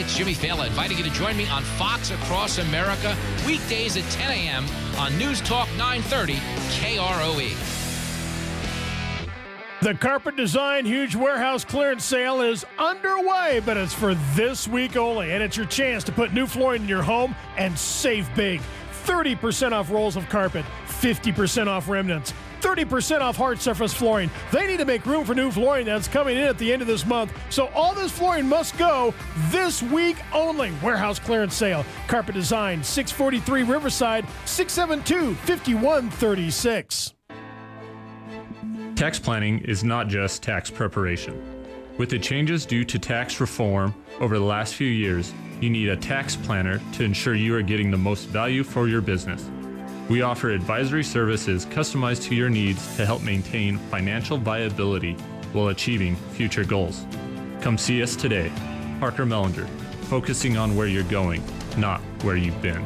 it's Jimmy Failla inviting you to join me on Fox Across America, weekdays at 10 a.m. on News Talk 930 KROE. The Carpet Design Huge Warehouse Clearance Sale is underway, but it's for this week only, and it's your chance to put new flooring in your home and save big. 30% off rolls of carpet, 50% off remnants, 30% off hard surface flooring. They need to make room for new flooring that's coming in at the end of this month. So all this flooring must go this week only. Warehouse clearance sale. Carpet Design, 643 Riverside, 672 5136. Tax planning is not just tax preparation. With the changes due to tax reform over the last few years, you need a tax planner to ensure you are getting the most value for your business. We offer advisory services customized to your needs to help maintain financial viability while achieving future goals. Come see us today. Parker Mellinger, focusing on where you're going, not where you've been.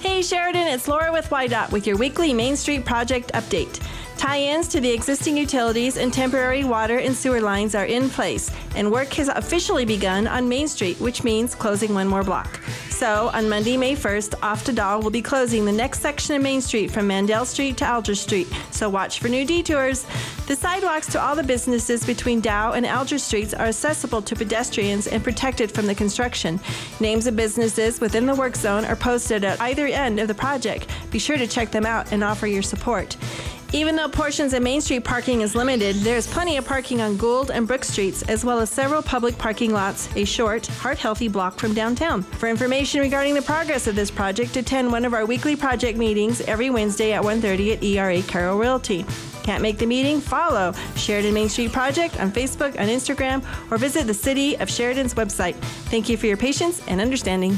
Hey Sheridan, it's Laura with WYDOT with your weekly Main Street project update. Tie ins to the existing utilities and temporary water and sewer lines are in place, and work has officially begun on Main Street, which means closing one more block. So, on Monday, May 1st, Oftedal will be closing the next section of Main Street from Mandel Street to Alger Street, so watch for new detours. The sidewalks to all the businesses between Dow and Alger Streets are accessible to pedestrians and protected from the construction. Names of businesses within the work zone are posted at either end of the project. Be sure to check them out and offer your support. Even though portions of Main Street parking is limited, there is plenty of parking on Gould and Brook Streets, as well as several public parking lots, a short, heart healthy block from downtown. For information regarding the progress of this project, attend one of our weekly project meetings every Wednesday at 1.30 at ERA Carroll Realty. Can't make the meeting? Follow Sheridan Main Street Project on Facebook, on Instagram, or visit the City of Sheridan's website. Thank you for your patience and understanding.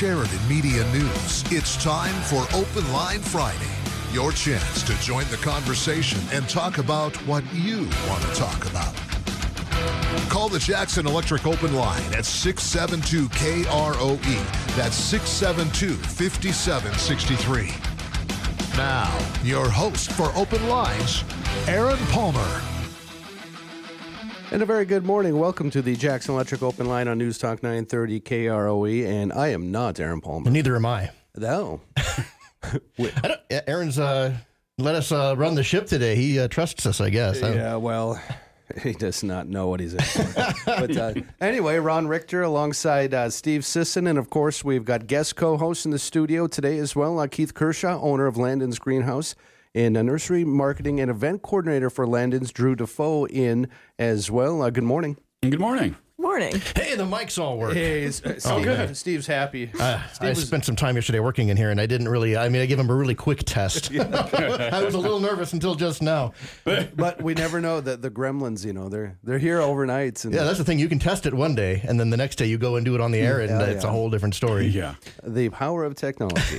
Sheridan Media News, it's time for Open Line Friday. Your chance to join the conversation and talk about what you want to talk about. Call the Jackson Electric Open Line at 672 KROE. That's 672 5763. Now, your host for Open Lines, Aaron Palmer. And a very good morning. Welcome to the Jackson Electric Open Line on News Talk 930 KROE. And I am not Aaron Palmer. Neither am I. No. Aaron's uh, let us uh, run the ship today. He uh, trusts us, I guess. Yeah, well, he does not know what he's in for. but uh, anyway, Ron Richter alongside uh, Steve Sisson. And of course, we've got guest co hosts in the studio today as well uh, Keith Kershaw, owner of Landon's Greenhouse and a nursery marketing and event coordinator for Landon's, Drew Defoe, in as well. Uh, good morning. Good morning. Morning. Hey, the mics all work. Hey, uh, Steve, Oh, good. Steve's happy. Uh, Steve I was- spent some time yesterday working in here, and I didn't really. I mean, I gave him a really quick test. I was a little nervous until just now. but we never know that the gremlins, you know, they're they're here overnights. And Yeah, that's the thing. You can test it one day, and then the next day you go and do it on the air, and Yeah, it's yeah. a whole different story. Yeah. the power of technology.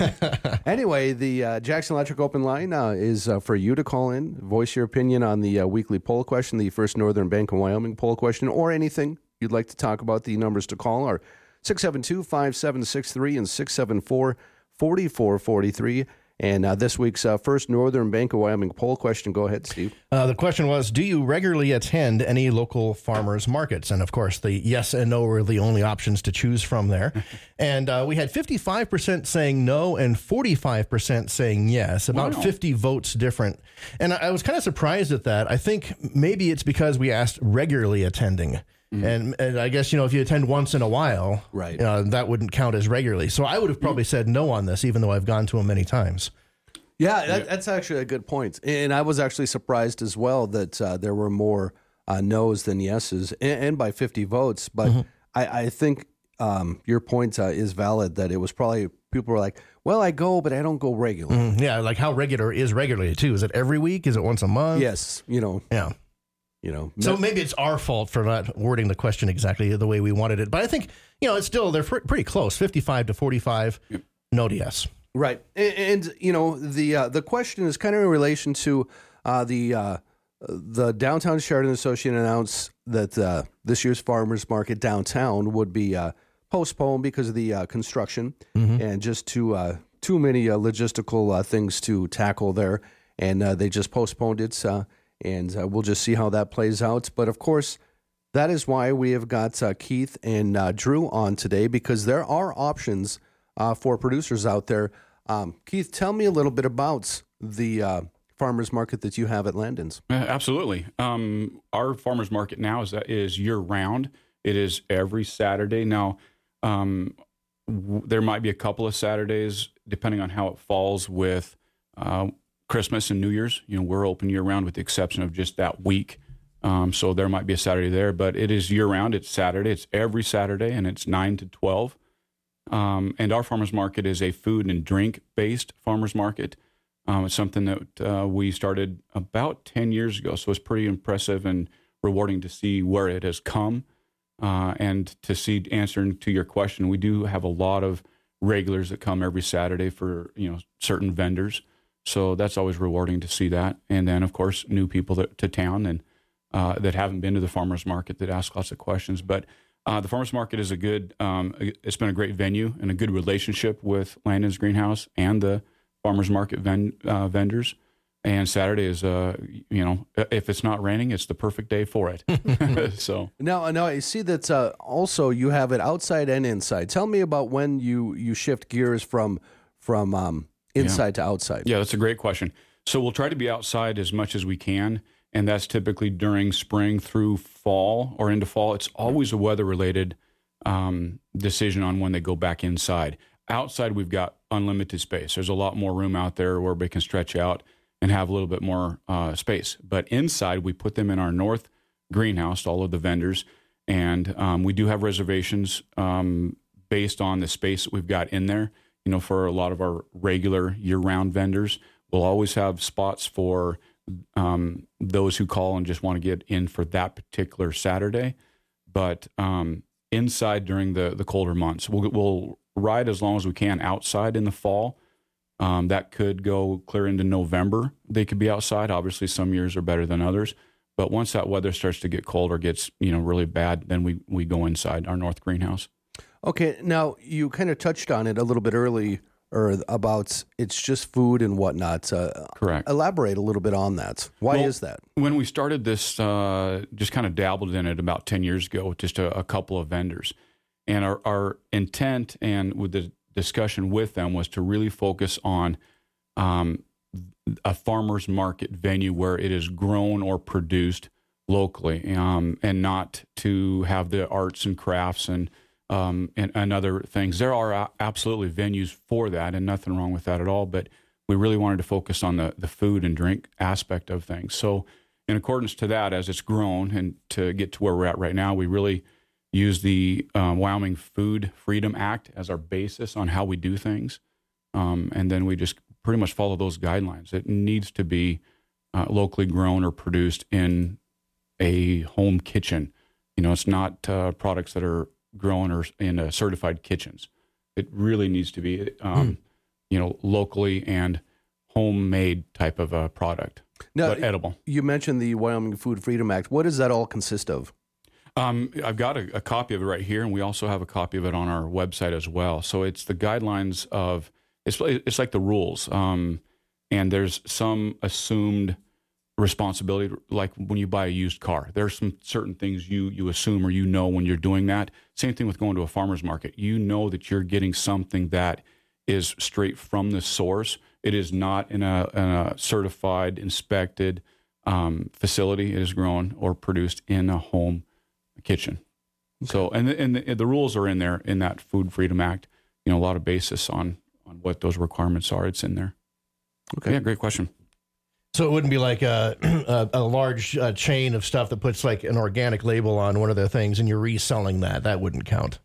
anyway, the uh, Jackson Electric Open Line uh, is uh, for you to call in, voice your opinion on the uh, weekly poll question, the First Northern Bank of Wyoming poll question, or anything you'd like to talk about. The numbers to call are 672 5763 and 674 4443. And uh, this week's uh, First Northern Bank of Wyoming poll question. Go ahead, Steve. Uh, the question was Do you regularly attend any local farmers markets? And of course, the yes and no were the only options to choose from there. and uh, we had 55% saying no and 45% saying yes, about Wow. 50 votes different. And I, I was kind of surprised at that. I think maybe it's because we asked regularly attending. And, and I guess, you know, if you attend once in a while, Right. uh, that wouldn't count as regularly. So I would have probably said no on this, even though I've gone to them many times. Yeah, that, that's actually a good point. And I was actually surprised as well that uh, there were more uh, no's than yeses, and, and by 50 votes. But I, I think um, your point uh, is valid that it was probably people were like, well, I go, but I don't go regularly. Yeah, like how regular is regularly, too? Is it every week? Is it once a month? Yes, you know, Yeah. You know. So maybe it's our fault for not wording the question exactly the way we wanted it. But I think, you know, it's still, they're pretty close 55 to 45. No yes. Right, and, and you know the uh, the question is kind of in relation to uh, the uh, the downtown Sheridan Association announced that uh, this year's farmers market downtown would be uh, postponed because of the uh, construction and just too uh, too many uh, logistical uh, things to tackle there, and uh, they just postponed it. And uh, we'll just see how that plays out. But of course, that is why we have got uh, Keith and uh, Drew on today because there are options uh, for producers out there. Um, Keith, tell me a little bit about the uh, farmers market that you have at Landon's. Uh, Absolutely. Um, our farmers market now is is year round. It is every Saturday. Now, um, w- there might be a couple of Saturdays depending on how it falls with Christmas and New Year's. You know, we're open year round with the exception of just that week. Um, so there might be a Saturday there, but it is year round. It's Saturday. It's every Saturday, and it's nine to twelve. Um, and our farmers market is a food and drink based farmers market. Um, it's something that uh, we started about 10 years ago. So it's pretty impressive and rewarding to see where it has come. Uh, and to see, answering to your question, we do have a lot of regulars that come every Saturday for, you know, certain vendors. So that's always rewarding to see that. And then, of course, new people that, to town and uh, that haven't been to the farmers market that ask lots of questions. But uh, the farmers market is a good, um, it's been a great venue and a good relationship with Landon's Greenhouse and the farmers market ven- uh, vendors. And Saturday is, uh, you know, if it's not raining, it's the perfect day for it. so Now, now I see that uh, also you have it outside and inside. Tell me about when you you shift gears from from um, inside to outside. Yeah, that's a great question. So we'll try to be outside as much as we can, and that's typically during spring through fall or into fall. It's always a weather related um, decision on when they go back inside. Outside, we've got unlimited space. There's a lot more room out there where we can stretch out and have a little bit more uh, space. But inside, we put them in our north greenhouse, all of the vendors, and um, we do have reservations um, based on the space that we've got in there. You know, for a lot of our regular year-round vendors, we'll always have spots for um, those who call and just want to get in for that particular Saturday. But um, inside during the the colder months, we'll we'll ride as long as we can outside in the fall. Um, that could go clear into November. They could be outside. Obviously, some years are better than others. But once that weather starts to get cold or gets you know really bad, then we we go inside our north greenhouse. Okay, now you kind of touched on it a little bit early, or about it's just food and whatnot. Uh, Correct. Elaborate a little bit on that. Why Well, is that? When we started this, uh, just kind of dabbled in it about 10 years ago, with just a, a couple of vendors. And our, our intent and with the discussion with them was to really focus on um, a farmer's market venue where it is grown or produced locally um, and not to have the arts and crafts and, um, and, and other things. There are absolutely venues for that and nothing wrong with that at all. But we really wanted to focus on the, the food and drink aspect of things. So, in accordance to that, as it's grown and to get to where we're at right now, we really use the um, Wyoming Food Freedom Act as our basis on how we do things. Um, and then we just pretty much follow those guidelines. It needs to be uh, locally grown or produced in a home kitchen. You know, it's not uh, products that are grown or in uh, certified kitchens. It really needs to be, um, you know, locally and homemade type of a product, Now, but edible. You mentioned the Wyoming Food Freedom Act. What does that all consist of? Um, I've got a, a copy of it right here, and we also have a copy of it on our website as well. So it's the guidelines of it's it's like the rules, um, and there's some assumed responsibility, like when you buy a used car. There's some certain things you you assume or you know when you're doing that. Same thing with going to a farmer's market. You know that you're getting something that is straight from the source. It is not in a, in a certified, inspected um, facility. It is grown or produced in a home kitchen. So, and the, and the, the rules are in there in that Food Freedom Act. You know, a lot of basis on on what those requirements are. It's in there. Okay. Yeah, great question. So it wouldn't be like a a, a large uh, chain of stuff that puts like an organic label on one of their things, and you're reselling that. That wouldn't count.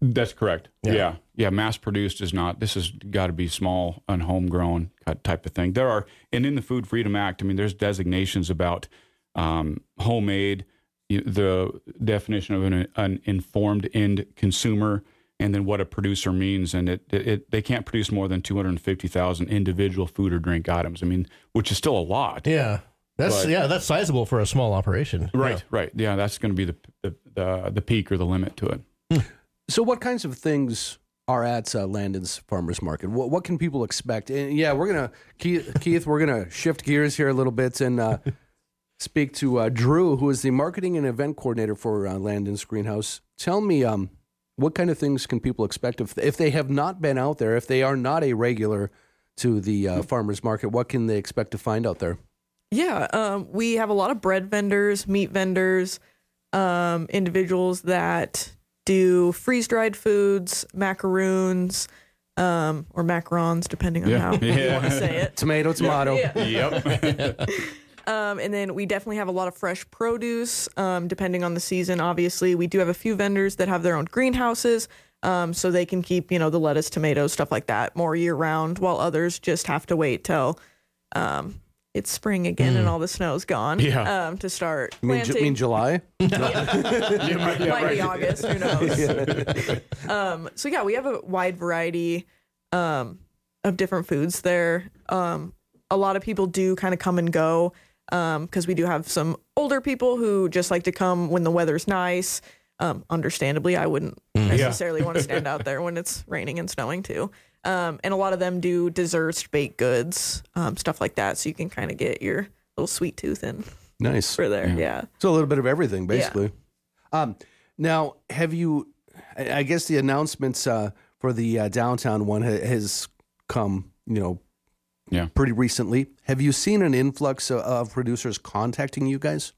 That's correct. Yeah. Yeah. yeah, Mass produced is not. This has got to be small and homegrown type of thing. There are, and in the Food Freedom Act, I mean, there's designations about um, homemade, the definition of an, an informed end consumer, and then what a producer means. And it, it they can't produce more than 250,000 individual food or drink items. I mean, which is still a lot. Yeah, that's But- yeah, that's sizable for a small operation. Right, right. Yeah, that's going to be the, the the the peak or the limit to it. So, what kinds of things are at uh, Landon's Farmers Market? What, what can people expect? And yeah, we're gonna Keith, Keith we're gonna shift gears here a little bit and uh, speak to uh, Drew, who is the marketing and event coordinator for uh, Landon's Greenhouse. Tell me, um, what kind of things can people expect if if they have not been out there, if they are not a regular to the uh, farmers market? What can they expect to find out there? Yeah, um, we have a lot of bread vendors, meat vendors, um, individuals that do freeze dried foods, macaroons, um, or macarons, depending on Yeah. how you want to say it. Tomato, tomato. Yeah. Yep. Um, and then we definitely have a lot of fresh produce, um, depending on the season. Obviously, we do have a few vendors that have their own greenhouses, um, so they can keep you know the lettuce, tomatoes, stuff like that more year round, while others just have to wait till um, it's spring again and all the snow's gone. Yeah. Um, to start You mean, Ju- mean July? might be August. Who knows? um, so yeah, we have a wide variety um, of different foods there. Um, a lot of people do kind of come and go because we do have some older people who just like to come when the weather's nice. Um, understandably, I wouldn't necessarily want to stand out there when it's raining and snowing too. Um, and a lot of them do desserts, baked goods, um, stuff like that, so you can kind of get your little sweet tooth in Nice. for there. yeah. So a little bit of everything, basically. Um, now, have you? I I guess the announcements uh, for the uh, downtown one has come, you know, Yeah. pretty recently. Have you seen an influx of, of producers contacting you guys?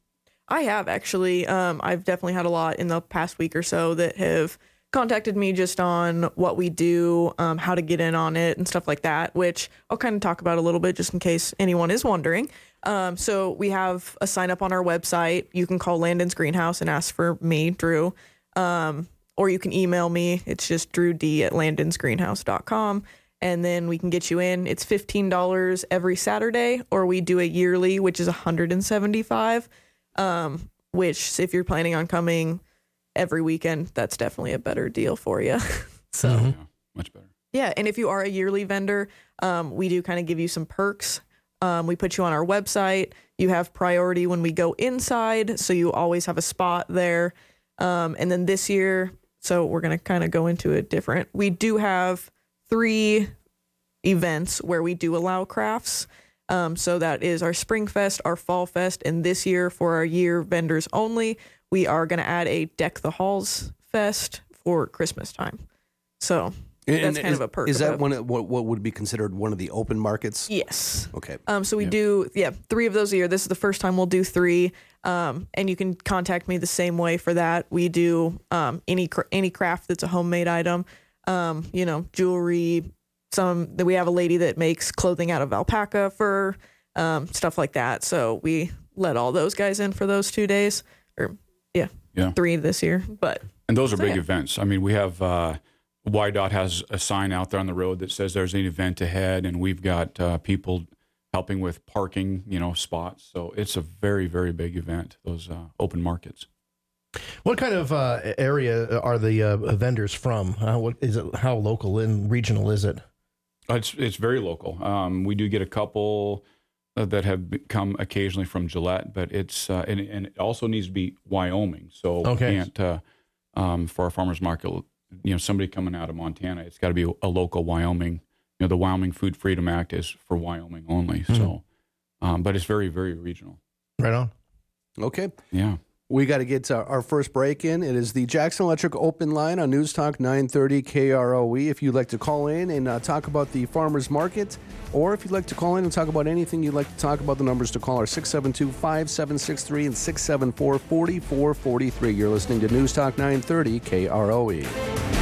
I have actually. Um, I've definitely had a lot in the past week or so that have contacted me just on what we do, um, how to get in on it, and stuff like that, which I'll kind of talk about a little bit just in case anyone is wondering. Um, so we have a sign up on our website. You can call Landon's Greenhouse and ask for me, Drew, um, or you can email me. It's just drewd at landonsgreenhouse.com. And then we can get you in. It's $15 every Saturday, or we do a yearly, which is 175 um, which if you're planning on coming every weekend, that's definitely a better deal for you. so Yeah. Much better. yeah, and if you are a yearly vendor, um, we do kind of give you some perks. Um, we put you on our website. You have priority when we go inside, so you always have a spot there. Um, and then this year, so we're gonna kind of go into it different. We do have three events where we do allow crafts. Um, so that is our Spring Fest, our Fall Fest, and this year for our year vendors only, we are going to add a Deck the Halls Fest for Christmas time. So that's kind is, of a perk. Is that one? Of, what, what would be considered one of the open markets? Yes. Okay. Um, so we do, yeah, three of those a year. This is the first time we'll do three. Um, and you can contact me the same way for that. We do um, any cr- any craft that's a homemade item. Um, you know, jewelry. Some that we have a lady that makes clothing out of alpaca fur, um, stuff like that. So we let all those guys in for those two days, or yeah, Yeah. three this year. But And those are So, big yeah. events. I mean, we have uh, WYDOT has a sign out there on the road that says there's an event ahead, and we've got uh, people helping with parking, you know, spots. So it's a very, very big event. Those uh, open markets. What kind of uh, area are the uh, vendors from? Uh, what is it? How local and regional is it? Uh, It's it's very local. Um, we do get a couple uh, that have come occasionally from Gillette, but it's uh, and, and it also needs to be Wyoming. So Okay. we can't uh, um, for our farmers market. You know, somebody coming out of Montana, it's got to be a, a local Wyoming. You know, the Wyoming Food Freedom Act is for Wyoming only. So, um, but it's very very regional. Right on. Okay. Yeah. We got to get uh, our first break in. It is the Jackson Electric Open Line on News Talk 930 KROE. If you'd like to call in and uh, talk about the farmers market, or if you'd like to call in and talk about anything you'd like to talk about, the numbers to call are 672 5763 and 674 4443. You're listening to News Talk 930 KROE.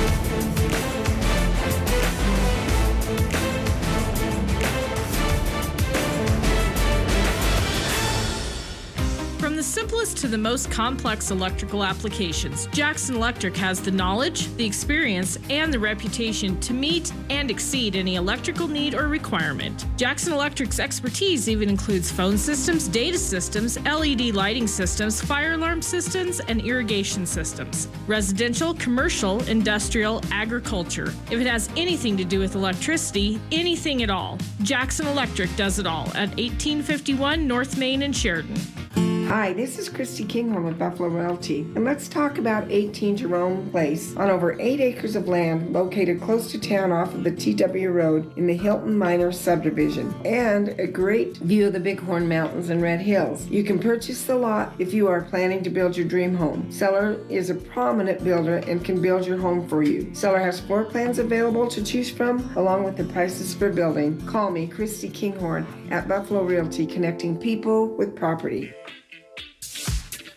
The most complex electrical applications, Jackson Electric has the knowledge, the experience, and the reputation to meet and exceed any electrical need or requirement. Jackson Electric's expertise even includes phone systems, data systems, LED lighting systems, fire alarm systems, and irrigation systems. Residential, commercial, industrial, agriculture. If it has anything to do with electricity, anything at all, Jackson Electric does it all at 1851 North Main in Sheridan. Hi, this is Christy Kinghorn with Buffalo Realty, and let's talk about 18 Jerome Place on over 8 acres of land located close to town off of the TW Road in the Hilton Minor subdivision, and a great view of the Bighorn Mountains and Red Hills. You can purchase the lot if you are planning to build your dream home. Seller is a prominent builder and can build your home for you. Seller has floor plans available to choose from, along with the prices for building. Call me, Christy Kinghorn, at Buffalo Realty, connecting people with property.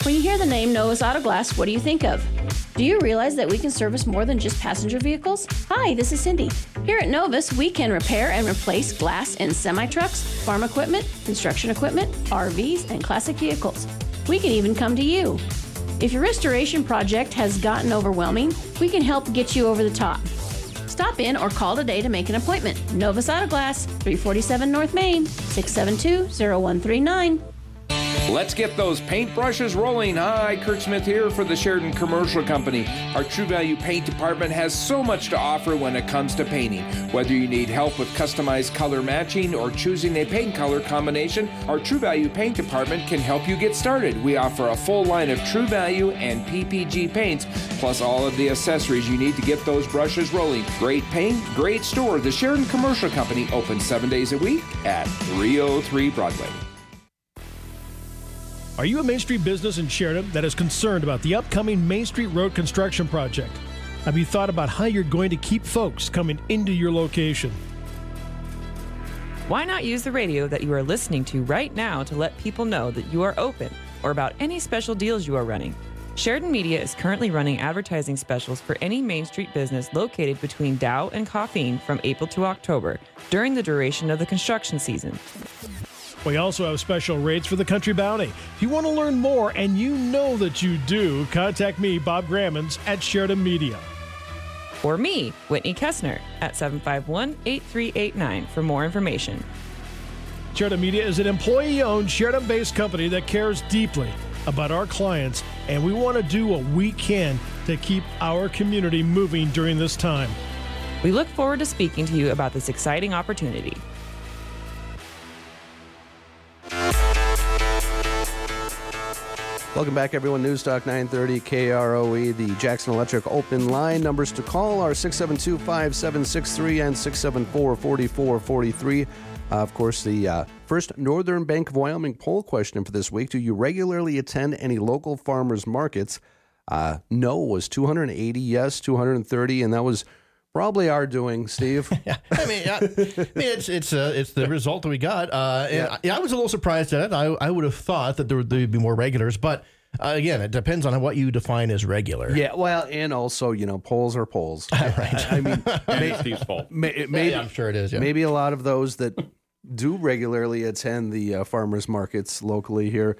When you hear the name Novus Auto Glass, what do you think of? Do you realize that we can service more than just passenger vehicles? Hi, this is Cindy. Here at Novus, we can repair and replace glass in semi trucks, farm equipment, construction equipment, RVs, and classic vehicles. We can even come to you. If your restoration project has gotten overwhelming, we can help get you over the top. Stop in or call today to make an appointment. Novus Auto Glass, 347 North Main, 672 0139. Let's get those paintbrushes rolling. Hi, Kurt Smith here for the Sheridan Commercial Company. Our True Value Paint Department has so much to offer when it comes to painting. Whether you need help with customized color matching or choosing a paint color combination, our True Value Paint Department can help you get started. We offer a full line of True Value and PPG paints, plus all of the accessories you need to get those brushes rolling. Great paint, great store. The Sheridan Commercial Company open seven days a week at 303 Broadway. Are you a Main Street business in Sheridan that is concerned about the upcoming Main Street Road construction project? Have you thought about how you're going to keep folks coming into your location? Why not use the radio that you are listening to right now to let people know that you are open or about any special deals you are running? Sheridan Media is currently running advertising specials for any Main Street business located between Dow and Coffeen from April to October during the duration of the construction season. We also have special rates for the Country Bounty. If you want to learn more, and you know that you do, contact me, Bob Grammons, at Sheridan Media. Or me, Whitney Kessner, at 751 8389 for more information. Sheridan Media is an employee owned, Sheridan based company that cares deeply about our clients, and we want to do what we can to keep our community moving during this time. We look forward to speaking to you about this exciting opportunity. Welcome back, everyone. News Talk 930 KROE, the Jackson Electric open line. Numbers to call are 672 5763 and 674 4443. Uh, of course, the uh, first Northern Bank of Wyoming poll question for this week Do you regularly attend any local farmers markets? Uh, no was 280, yes, 230, and that was probably are doing, Steve. yeah, I mean, I, I mean, it's it's uh, it's the result that we got. Uh, and Yeah. I, I was a little surprised at it. I, I would have thought that there would there'd be more regulars, but uh, again, it depends on what you define as regular. Yeah, well, and also, you know, polls are polls. right. I, I mean, And it's Steve's fault. may, it maybe, yeah, I'm sure it is. Yeah. maybe a lot of those that do regularly attend the uh, farmers markets locally here do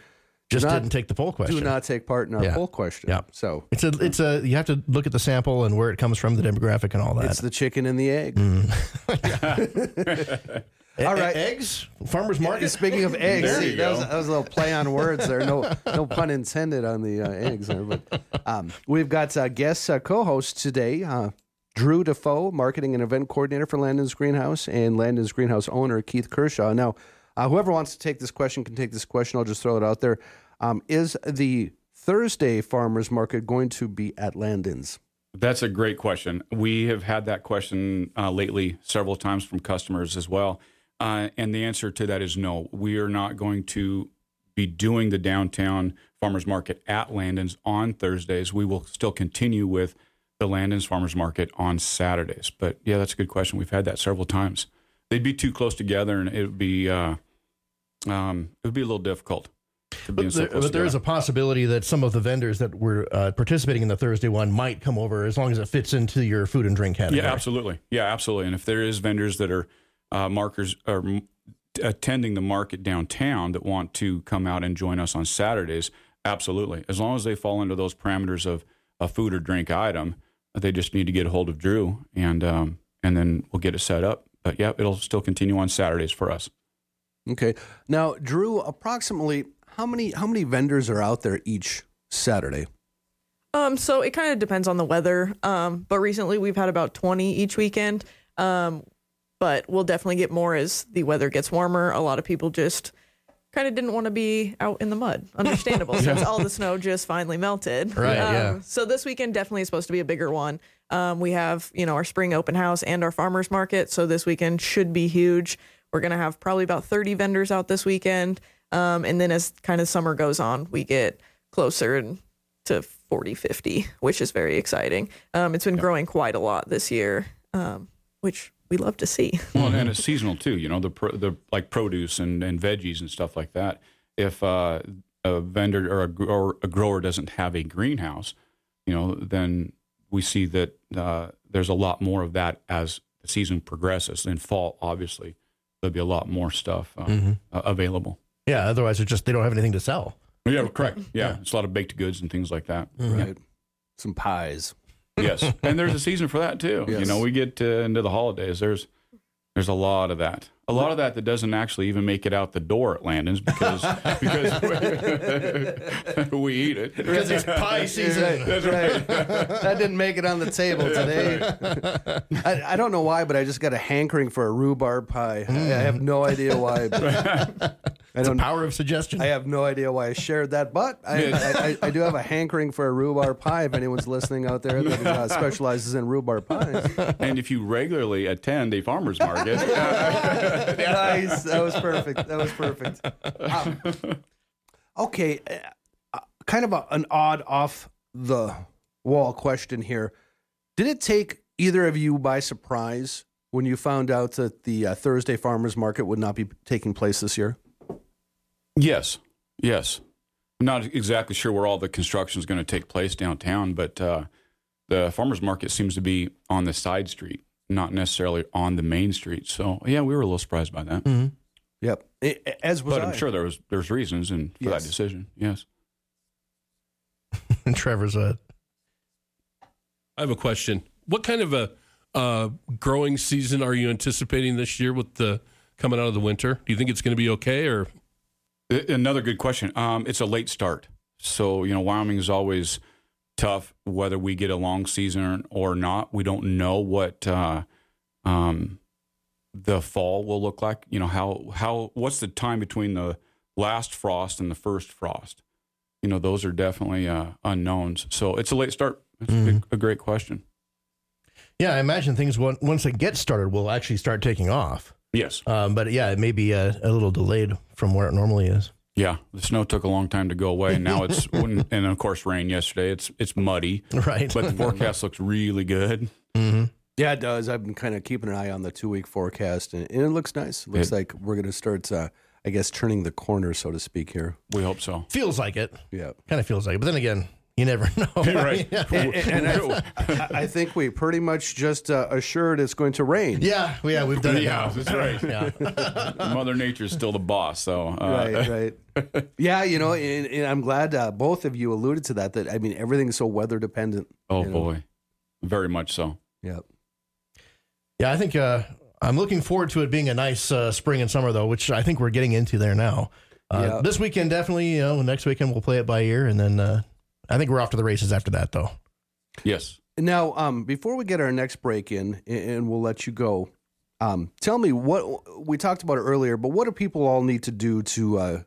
just not- didn't take the poll question. do not take part in our Yeah. poll question. Yeah. So It's a it's a you have to look at the sample and where it comes from, the demographic, and all that. it's the chicken and the egg. E- all right. e- eggs, farmers market. Speaking of eggs, see, that, was, that was a little play on words there. No, no pun intended on the uh, eggs there. But um, we've got uh, guest uh, co-host today, uh, Drew Defoe, marketing and event coordinator for Landon's Greenhouse, and Landon's Greenhouse owner Keith Kershaw. Now, uh, whoever wants to take this question can take this question. I'll just throw it out there. Um, is the Thursday farmers market going to be at Landon's? That's a great question. We have had that question uh, lately several times from customers as well. Uh, and the answer to that is no. We are not going to be doing the downtown farmers market at Landon's on Thursdays. We will still continue with the Landon's farmers market on Saturdays. But yeah, that's a good question. We've had that several times. They'd be too close together, and it would be uh, um, it would be a little difficult. To But, so there, but there is a possibility that some of the vendors that were uh, participating in the Thursday one might come over as long as it fits into your food and drink category. Yeah, absolutely. Yeah, absolutely. And if there is vendors that are uh, markers or m- attending the market downtown that want to come out and join us on Saturdays, absolutely. As long as they fall into those parameters of a food or drink item, they just need to get a hold of Drew and um, and then we'll get it set up. But yeah, it'll still continue on Saturdays for us. Okay. Now, Drew, approximately how many how many vendors are out there each Saturday? Um, so it kind of depends on the weather. Um, but recently we've had about 20 each weekend. Um, but we'll definitely get more as the weather gets warmer. A lot of people just kind of didn't want to be out in the mud. Understandable, since all the snow just finally melted. Right, yeah. So this weekend definitely is supposed to be a bigger one. Um, we have you know our spring open house and our farmers market, so this weekend should be huge. We're gonna have probably about 30 vendors out this weekend, um, and then as kind of summer goes on, we get closer to 40, 50, which is very exciting. Um, it's been growing quite a lot this year, um, which we love to see. Well, and it's seasonal too. You know, the pro, the like produce and, and veggies and stuff like that. If uh, a vendor or a, or a grower doesn't have a greenhouse, you know, then we see that uh, there's a lot more of that as the season progresses. In fall, obviously, there'll be a lot more stuff uh, Mhm. uh, available. Yeah, otherwise it's just they don't have anything to sell. Yeah, correct. Yeah, it's a lot of baked goods and things like that. Right. Some pies. Yes, and there's a season for that too. You know, we get uh, into the holidays. There's there's a lot of that. A lot of that that doesn't actually even make it out the door at Landon's because because we eat it Because it's pie season. Right, That's right. that didn't make it on the table today. I, I don't know why, but I just got a hankering for a rhubarb pie. I, I have no idea why. But I It's the power of suggestion. I have no idea why I shared that, but I, Yes. I, I, I do have a hankering for a rhubarb pie. If anyone's listening out there that uh, specializes in rhubarb pies, And if you regularly attend a farmer's market, nice. That was perfect. That was perfect. Um, okay, uh, kind of a, an odd off the wall question here. Did it take either of you by surprise when you found out that the uh, Thursday farmers market would not be taking place this year? yes, yes. I'm not exactly sure where all the construction is going to take place downtown, but uh, the farmers market seems to be on the side street, not necessarily on the main street. So yeah, we were a little surprised by that. Mm-hmm. Yep. I- As was but I. I'm sure there was there's reasons and for Yes. that decision. Yes. And Trevor's uh, I have a question. What kind of a uh, growing season are you anticipating this year with the coming out of the winter? Do you think it's going to be okay, or Another good question. Um, it's a late start, so you know Wyoming is always tough. Whether we get a long season or not, we don't know what uh, um, the fall will look like. You know how how what's the time between the last frost and the first frost? You know those are definitely uh, unknowns. So it's a late start. It's a, big, a great question. yeah, I imagine things once it gets started will actually start taking off. Yes. Um, but yeah, it may be a, a little delayed from where it normally is. Yeah, the snow took a long time to go away, and now it's and of course rain yesterday. It's it's muddy, Right. But the forecast looks really good. Mm-hmm. Yeah, it does. I've been kind of keeping an eye on the two week forecast, and, and it looks nice. It looks It- like we're going to start, uh, I guess, turning the corner, so to speak, here. We hope so. Feels like it. Yeah. Kind of feels like it. But then again, you never know. Right. yeah. And, and I, I- I think we pretty much just uh, assured it's going to rain. Yeah, yeah, we've done it. Yeah, now. that's right. Yeah. Mother Nature's still the boss. So uh, right, right. Yeah, you know, and, and I'm glad uh, both of you alluded to that. That I mean, everything's so weather dependent. Oh you know. boy, very much so. Yeah. Yeah, I think uh, I'm looking forward to it being a nice uh, spring and summer, though, which I think we're getting into there now. Uh, Yeah. This weekend, definitely. You know, next weekend we'll play it by ear, and then uh, I think we're off to the races after that, though. Yes. Now, um, before we get our next break in, and- and we'll let you go, um, tell me what we talked about earlier, but what do people all need to do to uh,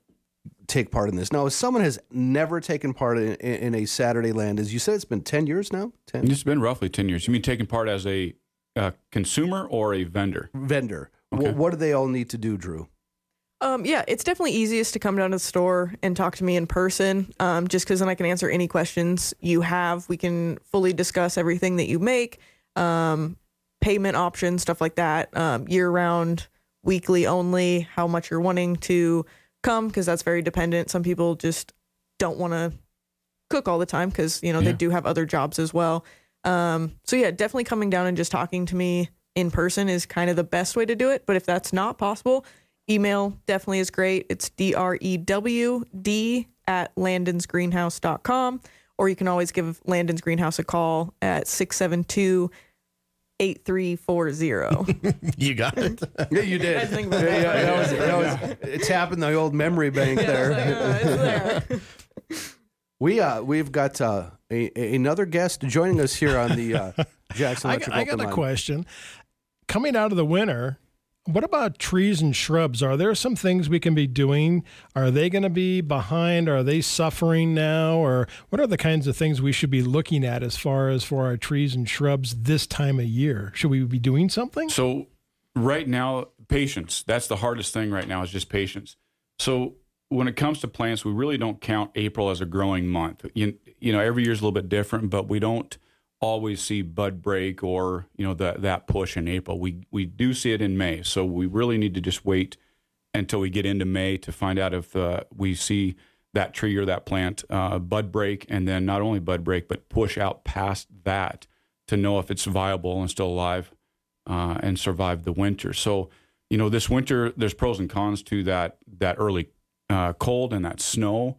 take part in this? Now, if someone has never taken part in, in a Saturday Land, as you said, it's been 10 years now? 10? It's been roughly ten years. You mean taking part as a uh, consumer or a vendor? Vendor. Wh- Okay. what do they all need to do, Drew? Um, yeah, it's definitely easiest to come down to the store and talk to me in person, um, just because then I can answer any questions you have. We can fully discuss everything that you make, um, payment options, stuff like that, um, year round, weekly only, how much you're wanting to come, because that's very dependent. Some people just don't want to cook all the time because, you know, Yeah. they do have other jobs as well. Um, so, yeah, definitely coming down and just talking to me in person is kind of the best way to do it. But if that's not possible, email definitely is great. It's D R E W D at landonsgreenhouse.com. Or you can always give Landon's Greenhouse a call at 672 8340. You got it. Yeah, you did. I think about Yeah, that. yeah, that was, was, it's tapping the old memory bank there. there. We uh we've got uh, a, a- another guest joining us here on the uh, Jackson I Electric got, I Open got a Line. question. Coming out of the winter, What about trees and shrubs? Are there some things we can be doing? Are they going to be behind? Are they suffering now? Or what are the kinds of things we should be looking at as far as for our trees and shrubs this time of year? Should we be doing something? So right now, patience. That's the hardest thing right now is just patience. So when it comes to plants, we really don't count April as a growing month. You, you know, every year is a little bit different, but we don't always see bud break or you know that that push in April. We we do see it in May, so we really need to just wait until we get into May to find out if uh, we see that tree or that plant uh, bud break, and then not only bud break but push out past that to know if it's viable and still alive uh, and survive the winter. So you know this winter there's pros and cons to that that early uh, cold and that snow.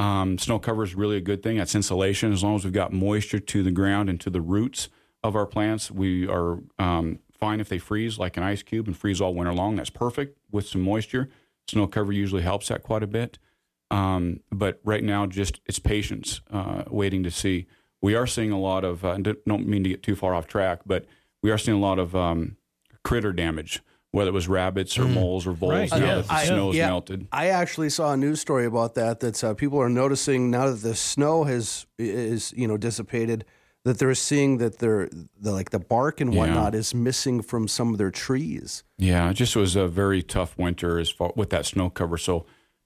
Um, snow cover is really a good thing. That's insulation. As long as we've got moisture to the ground and to the roots of our plants, we are um, fine if they freeze like an ice cube and freeze all winter long. That's perfect with some moisture. Snow cover usually helps that quite a bit. Um, but right now, just it's patience, uh, waiting to see. We are seeing a lot of, uh, don't mean to get too far off track, but we are seeing a lot of um, critter damage whether it was rabbits or moles or voles Right. now Yeah. that the I- snow's yeah. melted. I actually saw a news story about that. That uh, people are noticing now that the snow has is you know dissipated. That they're seeing that they're the like the bark and Yeah. whatnot is missing from some of their trees. Yeah, it just was a very tough winter as far with that snow cover. So,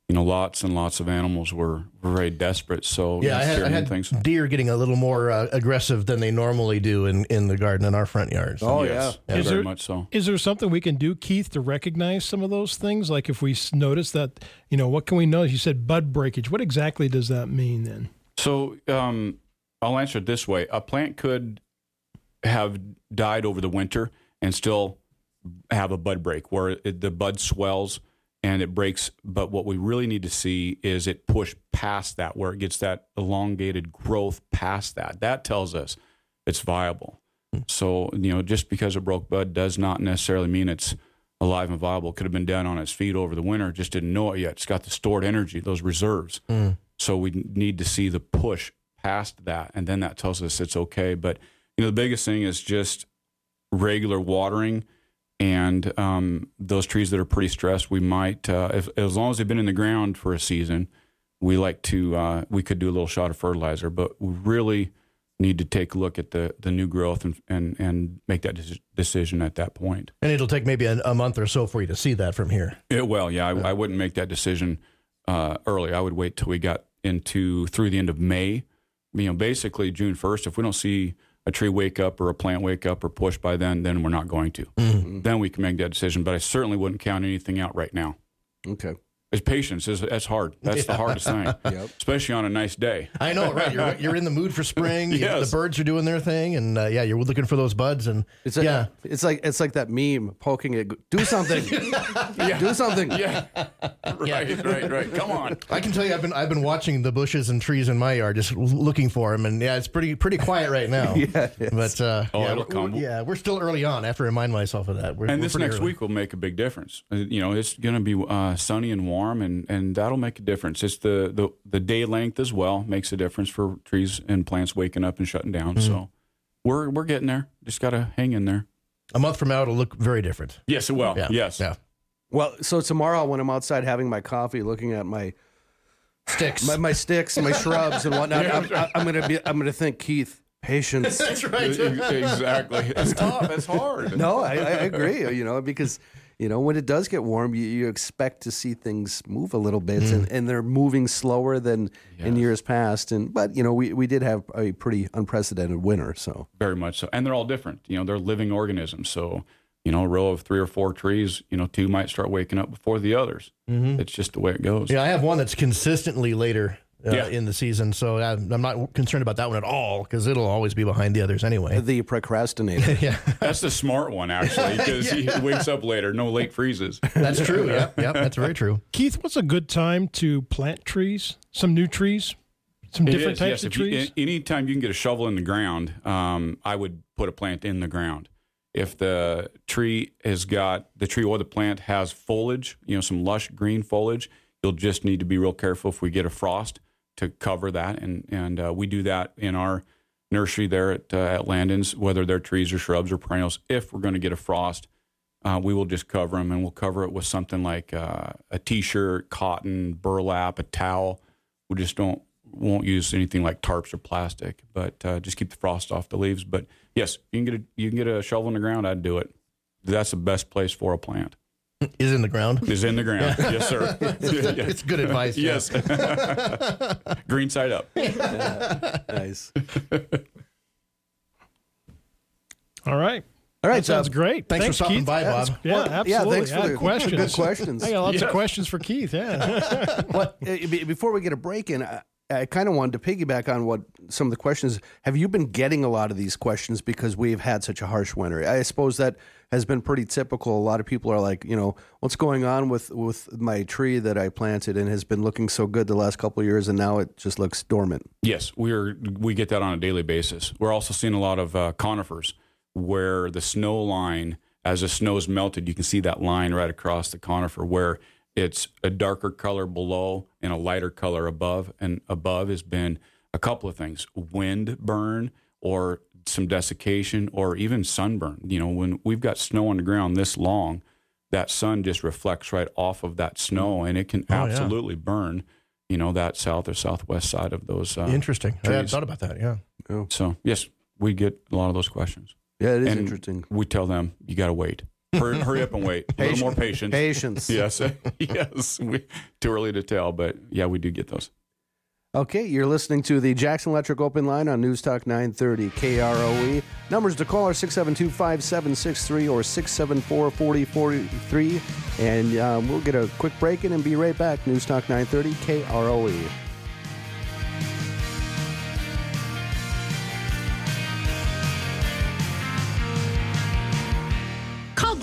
you know, lots and lots of animals were, were very desperate. So Yeah, I had, I had things. deer getting a little more uh, aggressive than they normally do in, in the garden in our front yards. Oh, Yes. yeah. Is very there- much so. Is there something we can do, Keith, to recognize some of those things? Like if we notice that, you know, what can we notice? You said bud breakage. What exactly does that mean then? So um, I'll answer it this way: a plant could have died over the winter and still have a bud break, where it, the bud swells and it breaks. But what we really need to see is it push past that, where it gets that elongated growth past that. That tells us it's viable. Hmm. So you know, just because it broke bud does not necessarily mean it's alive and viable. It could have been down on its feet over the winter, just didn't know it yet. It's got the stored energy, those reserves. Hmm. So we need to see the push past that, and then that tells us it's okay. But you know, the biggest thing is just regular watering, and um, those trees that are pretty stressed, we might, uh, if, as long as they've been in the ground for a season, we like to uh, we could do a little shot of fertilizer, but we really need to take a look at the the new growth and and, and make that deci- decision at that point. And it'll take maybe a, a month or so for you to see that from here. It will, yeah. I, I wouldn't make that decision uh, early. I would wait till we got into through the end of May. You know, basically June first. If we don't see a tree wake up or a plant wake up or push by then, then we're not going to. Mm-hmm. Mm-hmm. Then we can make that decision. But I certainly wouldn't count anything out right now. Okay. It's patience. Is that's hard. That's the hardest thing, Yep. especially on a nice day. I know, right? You're, you're in the mood for spring. You- Yes. The birds are doing their thing, and uh, yeah, you're looking for those buds. And It's like, yeah, it's like it's like that meme poking it. Do something. yeah. Do something. Yeah, right, right, right. Come on. I can tell you, I've been I've been watching the bushes and trees in my yard, just looking for them, and yeah, it's pretty pretty quiet right now. Yeah, but uh, Oh, yeah, it'll we're- come. we're- yeah, we're still early on. I have to remind myself of that. We're, and we're this next early. week will make a big difference. Uh, You know, it's going to be uh, sunny and warm, and, and that'll make a difference. It's the, the the day length as well makes a difference for trees and plants waking up and shutting down. Mm-hmm. So we're we're getting there. Just got to hang in there. a month from now, it'll look very different. Yes, it will. Yeah. Yes. Yeah. Well, so tomorrow when I'm outside having my coffee, looking at my Sticks. my, my sticks my shrubs and whatnot, I'm, I'm gonna be I'm gonna think Keith patience. That's right. exactly. It's tough. It's hard. no, I, I agree. You know, because you know when it does get warm, you, you expect to see things move a little bit, and, mm. and they're moving slower than in years past. And but you know, we we did have a pretty unprecedented winter, so Very much so. And they're all different. You know, they're living organisms. So, you know, a row of three or four trees, you know, two might start waking up before the others. Mm-hmm. It's just the way it goes. Yeah, I have one that's consistently later uh, Yeah. in the season, so I'm I'm not concerned about that one at all because it'll always be behind the others anyway. the procrastinator. yeah, That's the smart one, actually, because he wakes up later. No late freezes. that's true. Yeah, yeah, that's very true. Keith, what's a good time to plant trees? Some new trees? Some It different is, types yes. of If you- trees? a- anytime you can get a shovel in the ground, um, I would put a plant in the ground. If the tree has got the tree or the plant has foliage, you know, some lush green foliage, you'll just need to be real careful if we get a frost to cover that. And and uh, we do that in our nursery there at uh, at Landon's, whether they're trees or shrubs or perennials. If we're going to get a frost, uh, we will just cover them, and we'll cover it with something like uh, a t-shirt, cotton, burlap, a towel. We just don't won't use anything like tarps or plastic, but uh, just keep the frost off the leaves. But yes, you can get a you can get a shovel in the ground. I'd do it. That's the best place for a plant. Is in the ground. Is in the ground. Yeah. Yes, sir. It's good advice, yeah. Yes. Green side up. nice. All right. All right, That sounds uh, great. thanks for stopping Keith. by, Bob. Yeah, Well, yeah, absolutely. thanks for I the questions. good questions. I got lots Yeah. of questions for Keith. Yeah. But uh, before we get a break in, I, I kind of wanted to piggyback on what some of the questions. Have you been getting a lot of these questions because we've had such a harsh winter? I suppose that has been pretty typical. A lot of people are like, you know, what's going on with with my tree that I planted and has been looking so good the last couple years, and now it just looks dormant. Yes, we're we get that on a daily basis. We're also seeing a lot of uh, conifers where the snow line, as the snow's melted, you can see that line right across the conifer where it's a darker color below and a lighter color above. And above has been a couple of things: wind burn or some desiccation or even sunburn. You know, when we've got snow on the ground this long, that sun just reflects right off of that snow, and it can Oh, yeah. absolutely burn. You know that south or southwest side of those. Uh, Interesting. I hadn't thought about that. Yeah. So yes, we get a lot of those questions. Yeah, it is And interesting. We tell them you got to wait. Hurry, hurry up and wait. A little more patience. Patience. Yes, yes. We, too early to tell, but yeah, we do get those. Okay, you're listening to the Jackson Electric Open Line on News Talk 930 KROE. Numbers to call are 672 5763 or 674 4043. And um, we'll get a quick break in and be right back. News Talk 930 KROE.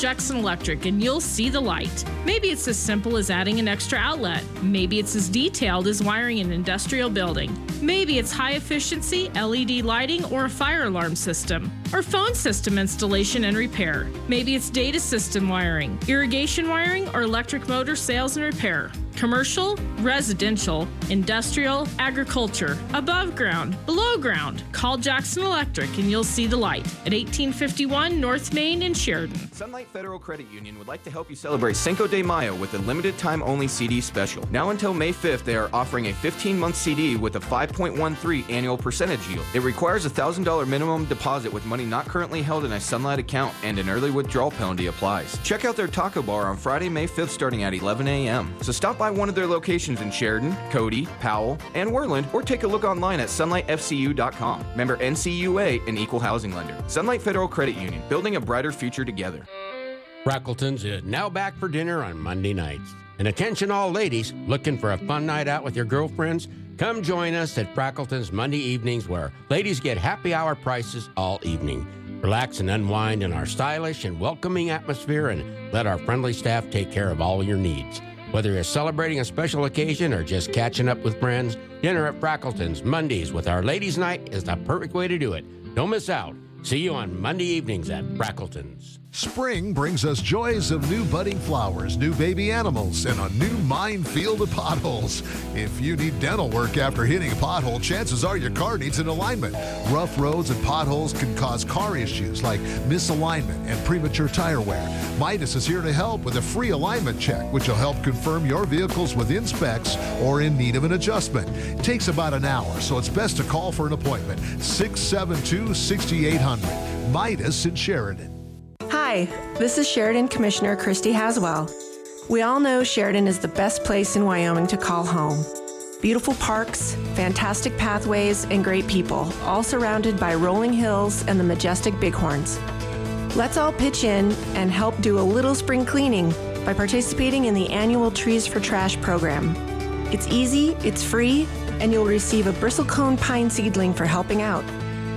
Jackson Electric and you'll see the light. Maybe it's as simple as adding an extra outlet. Maybe it's as detailed as wiring an industrial building. Maybe it's high efficiency LED lighting or a fire alarm system. Or phone system installation and repair. Maybe it's data system wiring, irrigation wiring, or electric motor sales and repair. Commercial, residential, industrial, agriculture, above ground, below ground. Call Jackson Electric and you'll see the light at 1851 North Main in Sheridan. Sunlight Federal Credit Union would like to help you celebrate Cinco de Mayo with a limited time only CD special. Now until May 5th, they are offering a 15 month CD with a 5.13 annual percentage yield. It requires a $1,000 minimum deposit with money not currently held in a Sunlight account, and an early withdrawal penalty applies. Check out their taco bar on Friday, May 5th, starting at 11 a.m. So stop by one of their locations in Sheridan, Cody, Powell, and Worland, or take a look online at sunlightfcu.com. Member NCUA, an equal housing lender. Sunlight Federal Credit Union, building a brighter future together. Frackleton's is now back for dinner on Monday nights. And attention, all ladies looking for a fun night out with your girlfriends? Come join us at Frackleton's Monday evenings, where ladies get happy hour prices all evening. Relax and unwind in our stylish and welcoming atmosphere, and let our friendly staff take care of all your needs. Whether you're celebrating a special occasion or just catching up with friends, dinner at Frackleton's Mondays with our ladies' night is the perfect way to do it. Don't miss out. See you on Monday evenings at Frackleton's. Spring brings us joys of new budding flowers, new baby animals, and a new minefield of potholes. If you need dental work after hitting a pothole, chances are your car needs an alignment. Rough roads and potholes can cause car issues like misalignment and premature tire wear. Midas is here to help with a free alignment check, which will help confirm your vehicle's within specs or in need of an adjustment. It takes about an hour, so it's best to call for an appointment. 672 6800. Midas in Sheridan. Hi, this is Sheridan Commissioner Christy Haswell. We all know Sheridan is the best place in Wyoming to call home. Beautiful parks, fantastic pathways, and great people, all surrounded by rolling hills and the majestic bighorns. Let's all pitch in and help do a little spring cleaning by participating in the annual Trees for Trash program. It's easy, it's free, and you'll receive a bristlecone pine seedling for helping out.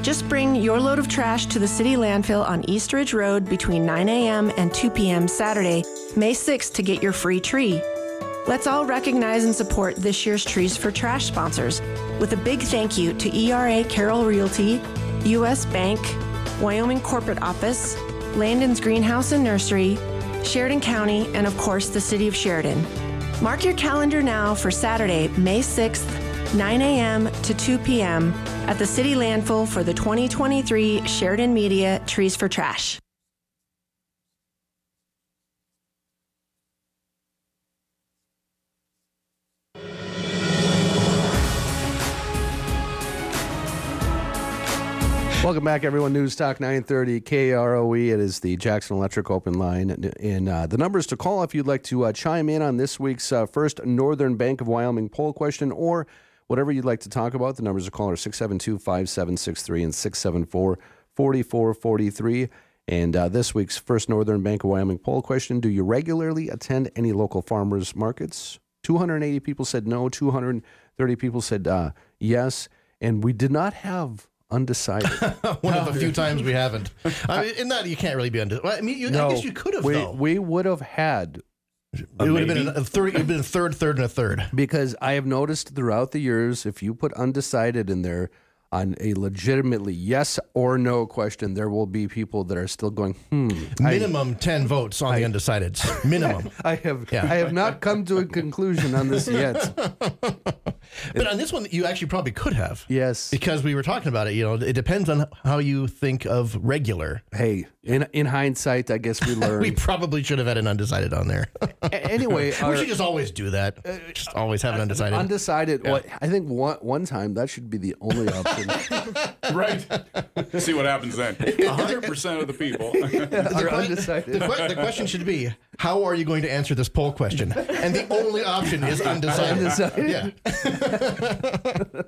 Just bring your load of trash to the city landfill on East Ridge Road between 9 a.m. and 2 p.m. Saturday, May 6th to get your free tree. Let's all recognize and support this year's Trees for Trash sponsors with a big thank you to ERA Carroll Realty, U.S. Bank, Wyoming Corporate Office, Landon's Greenhouse and Nursery, Sheridan County, and of course the City of Sheridan. Mark your calendar now for Saturday, May 6th, 9 a.m. to 2 p.m. at the city landfill for the 2023 Sheridan Media Trees for Trash. Welcome back, everyone. News Talk 930 KROE. It is the Jackson Electric Open Line. And uh, the numbers to call if you'd like to uh, chime in on this week's uh, first Northern Bank of Wyoming poll question or whatever you'd like to talk about. The numbers to call are 672 5763 and 674 4443. And uh, this week's first Northern Bank of Wyoming poll question Do you regularly attend any local farmers markets? 280 people said no, 230 people said uh, yes. And we did not have undecided. One of the few times we haven't. I mean, in that you can't really be undecided. I mean, you, I guess you could have we, though. We would have had. It would have been a third. It would have been a third, third, and a third. Because I have noticed throughout the years, if you put undecided in there on a legitimately yes or no question, there will be people that are still going, hmm. I- Minimum ten votes on the undecideds. Minimum. I have Yeah. I have not come to a conclusion on this yet. But on this one, you actually probably could have. Yes. Because we were talking about it. You know, it depends on how you think of regular. Hey, in in hindsight, I guess we learned. we probably should have had an undecided on there. anyway, we our- should just always do that. Just always have an undecided. Undecided. Yeah. What I think one one time that should be the only option. right. See what happens then. 100% of the people. the, que- the que- the question should be, how are you going to answer this poll question? And the only option is undecided. Undecided. Yeah.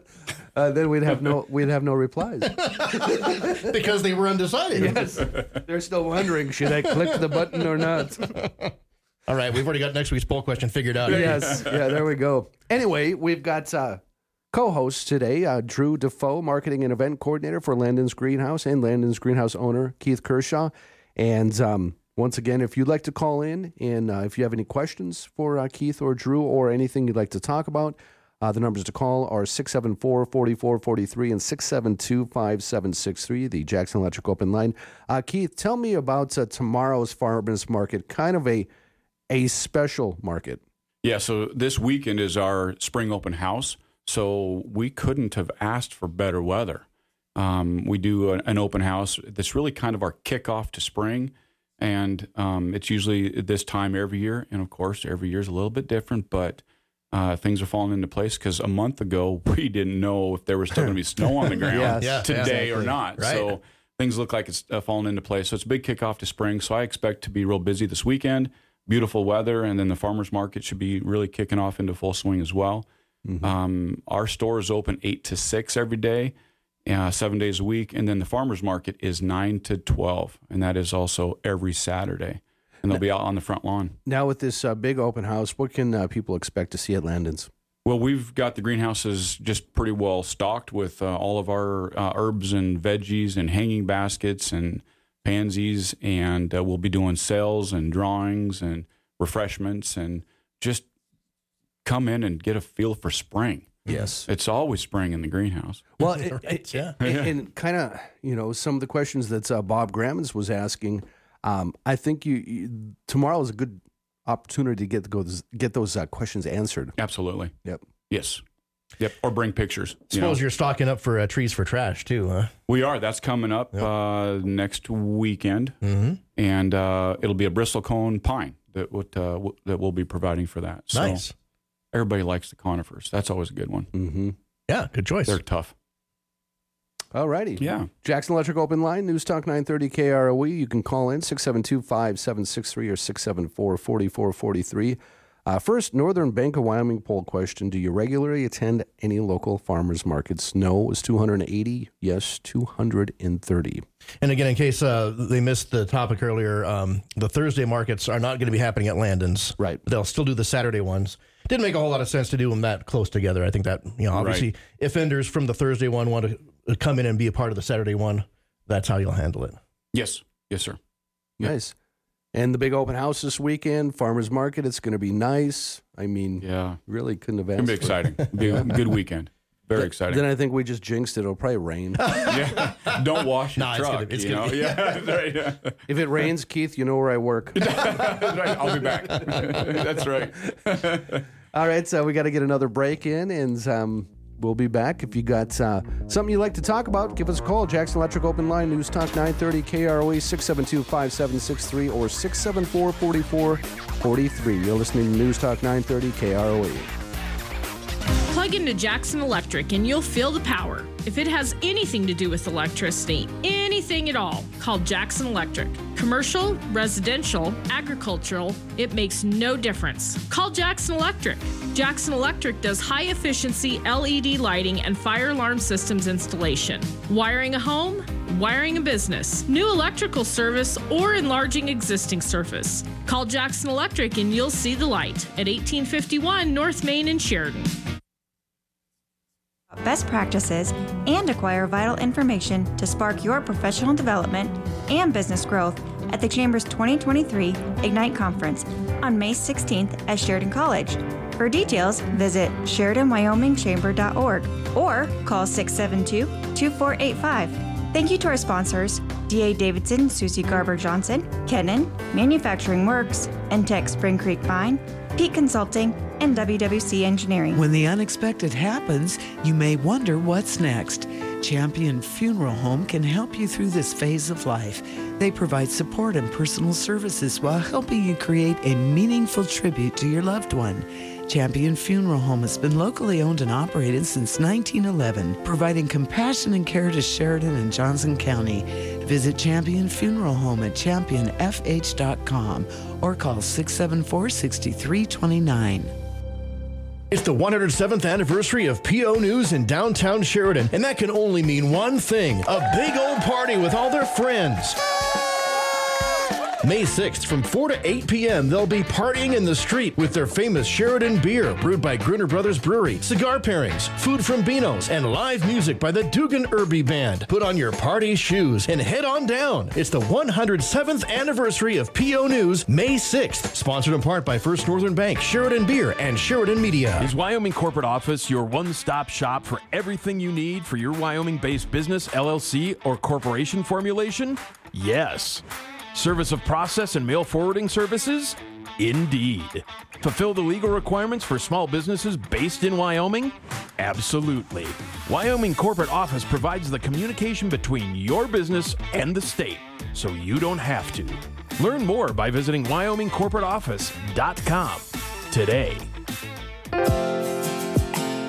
Uh, then we'd have no we'd have no replies. because they were undecided. Yes. They're still wondering, should I click the button or not? All right, we've already got next week's poll question figured out. yes. Yeah, there we go. Anyway, we've got uh, co-hosts today, uh, Drew Defoe, marketing and event coordinator for Landon's Greenhouse, and Landon's Greenhouse owner, Keith Kershaw. And um, once again, if you'd like to call in and uh, if you have any questions for uh, Keith or Drew or anything you'd like to talk about, uh, the numbers to call are 674 4443 and 672 5763, the Jackson Electric Open Line. Uh, Keith, tell me about uh, tomorrow's farmers market, kind of a, a special market. Yeah, so this weekend is our spring open house. So we couldn't have asked for better weather. Um, we do an, an open house that's really kind of our kickoff to spring. And um, it's usually this time every year. And of course, every year is a little bit different, but uh, things are falling into place because a month ago, we didn't know if there was still going to be snow on the ground Yes. Yeah, today or not. Right. So things look like it's uh, falling into place. So it's a big kickoff to spring. So I expect to be real busy this weekend. Beautiful weather, and then the farmers market should be really kicking off into full swing as well. Um, our store is open eight to six every day, uh, seven days a week, and then the farmers market is nine to twelve, and that is also every Saturday, and they'll be out on the front lawn. Now, with this uh, big open house, what can uh, people expect to see at Landon's? Well, we've got the greenhouses just pretty well stocked with uh, all of our uh, herbs and veggies and hanging baskets and pansies, and uh, we'll be doing sales and drawings and refreshments and just come in and get a feel for spring. Yes. It's always spring in the greenhouse. Well, it, it- and, and kind of, you know, some of the questions that uh, Bob Grammons was asking, um, I think you, you tomorrow is a good opportunity to get to go get those uh, questions answered. Absolutely. Yep. Yes. Yep. Or bring pictures. you know. Suppose you're stocking up for uh, trees for trash too, huh? We are. That's coming up uh, next weekend, and uh, it'll be a bristlecone pine that would, uh, w- that we'll be providing for that. So Nice. Everybody likes the conifers. That's always a good one. Mm-hmm. Yeah, good choice. They're tough. All righty. Yeah. Jackson Electric Open Line, News Talk 930 KROE. E. You can call in 672 5763 or 674 4443. Uh, first, Northern Bank of Wyoming poll question Do you regularly attend any local farmers markets? No was 280, yes, 230. And again, in case uh, they missed the topic earlier, um, the Thursday markets are not going to be happening at Landon's. Right. They'll still do the Saturday ones. Didn't make a whole lot of sense to do them that close together. I think that, you know, obviously, Right. if vendors from the Thursday one want to uh, come in and be a part of the Saturday one, that's how you'll handle it. Yes. Yes, sir. Yep. Nice. And the big open house this weekend, farmers market. It's going to be nice. I mean, Yeah. really couldn't have It's asked. going to be exciting. Be a good weekend. Very Th- exciting. Then I think we just jinxed it. It'll probably rain. yeah. Don't wash your No, it's gonna- truck. it's you gonna know? be- Yeah. right. If it rains, Keith, you know where I work. Right. I'll be back. That's right. All right, so we got to get another break in, and um, we'll be back. If you got uh, something you'd like to talk about, give us a call. Jackson Electric Open Line, News Talk 930 KROE 672 5763 or 674 4443. You're listening to News Talk 930 KROE. Plug into Jackson Electric and you'll feel the power. If it has anything to do with electricity, at all, call Jackson Electric. Commercial, residential, agricultural, it makes no difference. Call Jackson Electric. Jackson Electric does high efficiency LED lighting and fire alarm systems installation. Wiring a home, wiring a business, new electrical service, or enlarging existing surface. Call Jackson Electric and you'll see the light at 1851 North Main in Sheridan. Best practices and acquire vital information to spark your professional development and business growth at the Chamber's 2023 Ignite Conference on May 16th at Sheridan College. For details, visit SheridanWyomingChamber.org or call 672 2485. Thank you to our sponsors DA Davidson, Susie Garber Johnson, Kennan, Manufacturing Works, Entech Spring Creek Vine, Peak Consulting, and WWC Engineering. When the unexpected happens, you may wonder what's next. Champion Funeral Home can help you through this phase of life. They provide support and personal services while helping you create a meaningful tribute to your loved one. Champion Funeral Home has been locally owned and operated since 1911, providing compassion and care to Sheridan and Johnson County. Visit Champion Funeral Home at championfh.com or call 674 6329. It's the 107th anniversary of PO News in downtown Sheridan, and that can only mean one thing a big old party with all their friends. May 6th from 4 to 8 p.m., they'll be partying in the street with their famous Sheridan beer brewed by Gruner Brothers Brewery, cigar pairings, food from Beano's, and live music by the Dugan Irby Band. Put on your party shoes and head on down. It's the 107th anniversary of PO News, May 6th. Sponsored in part by First Northern Bank, Sheridan Beer, and Sheridan Media. Is Wyoming Corporate Office your one stop shop for everything you need for your Wyoming based business, LLC, or corporation formulation? Yes. Service of process and mail forwarding services? Indeed. Fulfill the legal requirements for small businesses based in Wyoming? Absolutely. Wyoming Corporate Office provides the communication between your business and the state, so you don't have to. Learn more by visiting WyomingCorporateOffice.com today.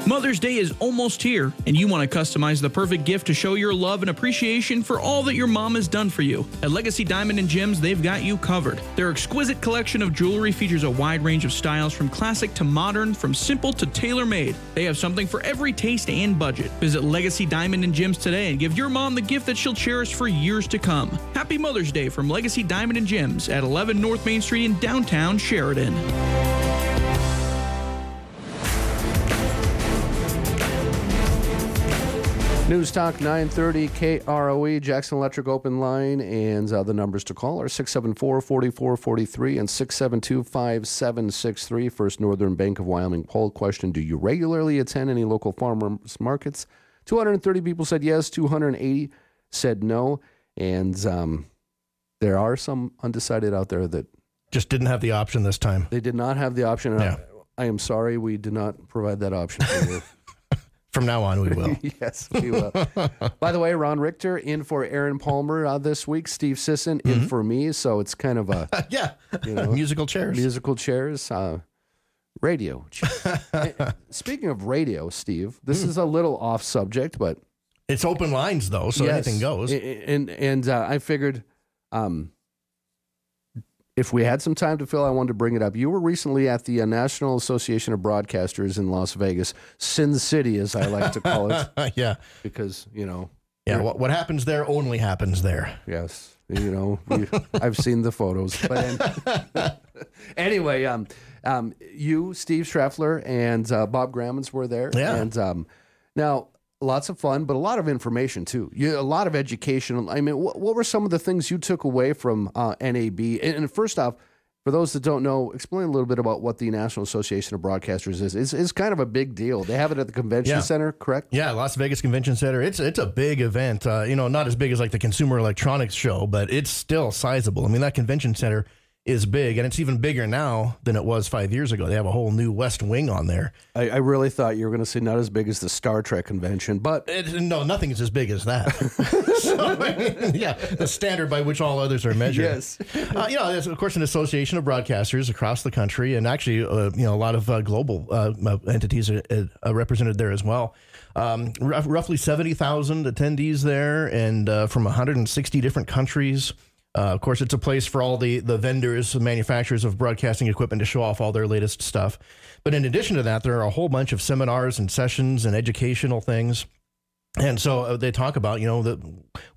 Mother's Day is almost here, and you want to customize the perfect gift to show your love and appreciation for all that your mom has done for you. At Legacy Diamond and Gems, they've got you covered. Their exquisite collection of jewelry features a wide range of styles from classic to modern, from simple to tailor made. They have something for every taste and budget. Visit Legacy Diamond and Gems today and give your mom the gift that she'll cherish for years to come. Happy Mother's Day from Legacy Diamond and Gems at 11 North Main Street in downtown Sheridan. News Talk 930 KROE, Jackson Electric Open Line, and uh, the numbers to call are 674 4443 and 672 5763. First Northern Bank of Wyoming poll question Do you regularly attend any local farmers markets? 230 people said yes, 280 said no, and um, there are some undecided out there that just didn't have the option this time. They did not have the option. Yeah. I, I am sorry we did not provide that option for you. From now on, we will. yes, we will. By the way, Ron Richter in for Aaron Palmer uh, this week. Steve Sisson in for me. So it's kind of a yeah, you know, musical chairs. musical chairs, uh, radio. Speaking of radio, Steve, this is a little off subject, but it's open lines though, so Yes. anything goes. And and uh, I figured, um, if we had some time to fill, I wanted to bring it up. You were recently at the uh, National Association of Broadcasters in Las Vegas, Sin City, as I like to call it. yeah, because you know. Yeah, what, what happens there only happens there. Yes, you know, we, I've seen the photos. But an- anyway, um, um, you, Steve Schreffler, and uh, Bob Grammons were there. Yeah. And um, now, lots of fun, but a lot of information too. You, a lot of education. I mean, what, what were some of the things you took away from uh, NAB? And, and first off, for those that don't know, explain a little bit about what the National Association of Broadcasters is. It's, it's kind of a big deal. They have it at the convention Yeah. center, correct? Yeah, Las Vegas Convention Center. It's it's a big event. Uh, you know, not as big as like the Consumer Electronics Show, but it's still sizable. I mean, that convention center is big, and it's even bigger now than it was five years ago. They have a whole new West Wing on there. I, I really thought you were going to say not as big as the Star Trek convention, but It, no, nothing is as big as that. so, I mean, yeah, the standard by which all others are measured. Yes. uh, you know, there's of course an association of broadcasters across the country, and actually, uh, you know, a lot of uh, global uh, uh, entities are uh, represented there as well. Um, r- roughly seventy thousand attendees there, and uh, from 160 different countries. Uh, of course, it's a place for all the, the vendors and manufacturers of broadcasting equipment to show off all their latest stuff. But in addition to that, there are a whole bunch of seminars and sessions and educational things. And so uh, they talk about, you know, the,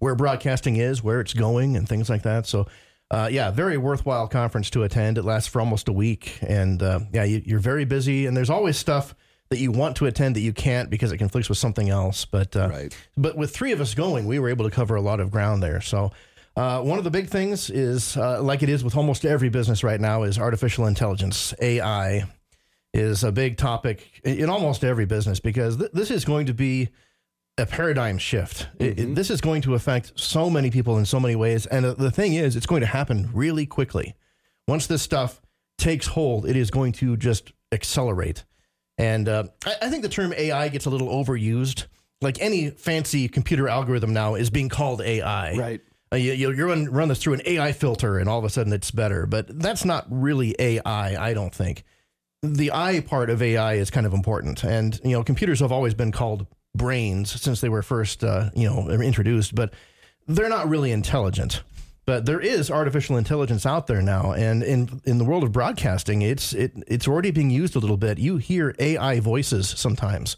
where broadcasting is, where it's going, and things like that. So, uh, yeah, very worthwhile conference to attend. It lasts for almost a week. And uh, yeah, you, you're very busy. And there's always stuff that you want to attend that you can't because it conflicts with something else. But, uh, but with three of us going, we were able to cover a lot of ground there. So, uh, one of the big things is, uh, like it is with almost every business right now, is artificial intelligence. AI is a big topic in almost every business because th- this is going to be a paradigm shift. It- it- this is going to affect so many people in so many ways. And the, the thing is, it's going to happen really quickly. Once this stuff takes hold, it is going to just accelerate. And uh, I, I think the term AI gets a little overused. Like any fancy computer algorithm now is being called AI. Right. Uh, you, you run, run this through an AI filter, and all of a sudden it's better. But that's not really AI, I don't think. The I part of AI is kind of important, and you know, computers have always been called brains since they were first, uh, you know, introduced. But they're not really intelligent. But there is artificial intelligence out there now, and in in the world of broadcasting, it's it it's already being used a little bit. You hear AI voices sometimes,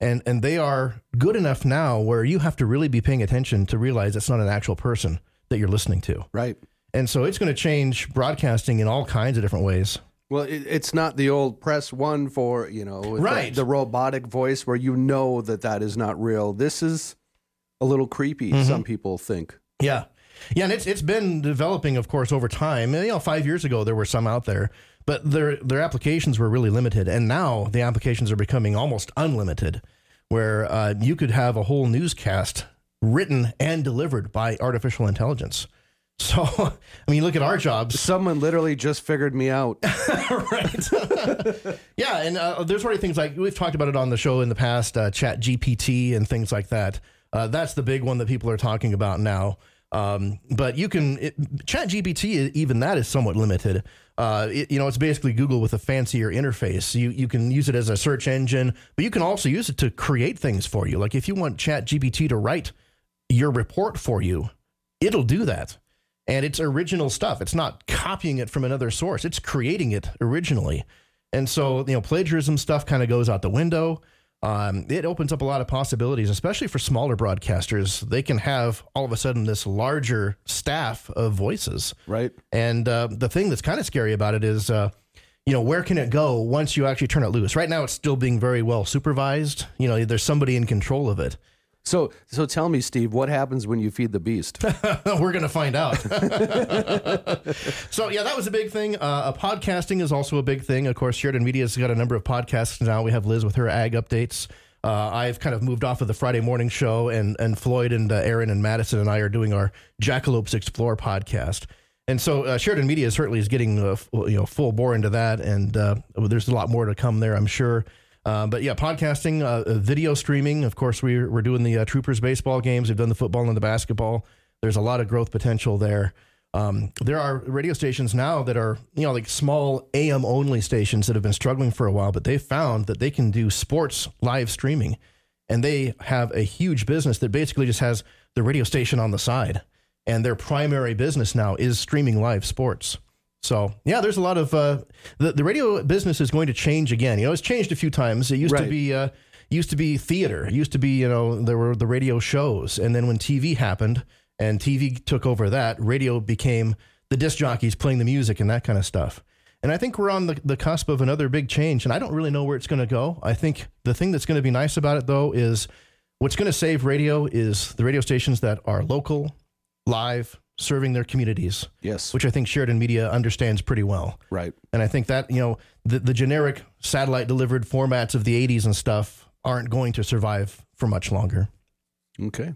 and and they are good enough now where you have to really be paying attention to realize it's not an actual person that you're listening to. Right. And so it's going to change broadcasting in all kinds of different ways. Well, it, it's not the old press one for you know the- Right. the, robotic voice where you know that that is not real. This is a little creepy. Mhm. Some people think. Yeah. Yeah, and it's it's been developing, of course, over time. And, you know, five years ago there were some out there, but their their applications were really limited, and now the applications are becoming almost unlimited, where uh, you could have a whole newscast written and delivered by artificial intelligence. So, I mean, look at our jobs. Someone literally just figured me out. right. Yeah, and uh, there's already things like we've talked about it on the show in the past, uh, Chat GPT and things like that. Uh, that's the big one that people are talking about now. Um, but you can it, Chat GPT, even that is somewhat limited. Uh, it, you know, it's basically Google with a fancier interface. You you can use it as a search engine, but you can also use it to create things for you. Like if you want Chat GPT to write your report for you, it'll do that. And it's original stuff. It's not copying it from another source. It's creating it originally. And so, you know, plagiarism stuff kind of goes out the window. Um, it opens up a lot of possibilities, especially for smaller broadcasters. They can have all of a sudden this larger staff of voices. Right. And uh, the thing that's kind of scary about it is, uh, you know, where can it go once you actually turn it loose? Right now, it's still being very well supervised. You know, there's somebody in control of it. So, so tell me, Steve, what happens when you feed the beast? We're going to find out. so, yeah, that was a big thing. Uh, podcasting is also a big thing. Of course, Sheridan Media's got a number of podcasts now. We have Liz with her ag updates. Uh, I've kind of moved off of the Friday morning show, and and Floyd and uh, Aaron and Madison and I are doing our Jackalopes Explore podcast. And so uh, Sheridan Media certainly is getting uh, f- you know full bore into that, and uh, there's a lot more to come there, I'm sure. Uh, but yeah, podcasting, uh, uh, video streaming. Of course, we're we're doing the uh, Troopers baseball games. We've done the football and the basketball. There's a lot of growth potential there. Um, there are radio stations now that are you know like small AM only stations that have been struggling for a while, but they've found that they can do sports live streaming, and they have a huge business that basically just has the radio station on the side, and their primary business now is streaming live sports. So yeah, there's a lot of uh, the the radio business is going to change again. You know, it's changed a few times. It used to be uh, used to be theater. It used to be you know there were the radio shows, and then when TV happened and TV took over that, radio became the disc jockeys playing the music and that kind of stuff. And I think we're on the, the cusp of another big change, and I don't really know where it's going to go. I think the thing that's going to be nice about it, though, is what's going to save radio is the radio stations that are local, live, serving their communities. Yes. Which I think Sheridan Media understands pretty well. Right. And I think that, you know, the, the generic satellite delivered formats of the 80s and stuff aren't going to survive for much longer. Okay.